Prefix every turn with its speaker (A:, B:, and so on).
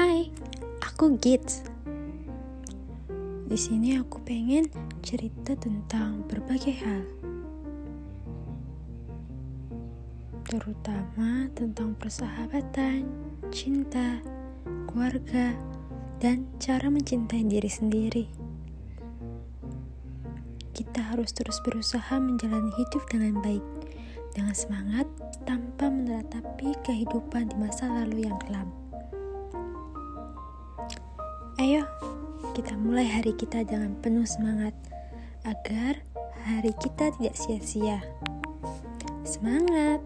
A: Hai, aku Gits. Di sini aku pengen cerita tentang berbagai hal. Terutama tentang persahabatan, cinta, keluarga, dan cara mencintai diri sendiri. Kita harus terus berusaha menjalani hidup dengan baik, dengan semangat tanpa menatapi kehidupan di masa lalu yang kelam. Ayo, kita mulai hari kita dengan penuh semangat agar hari kita tidak sia-sia. Semangat!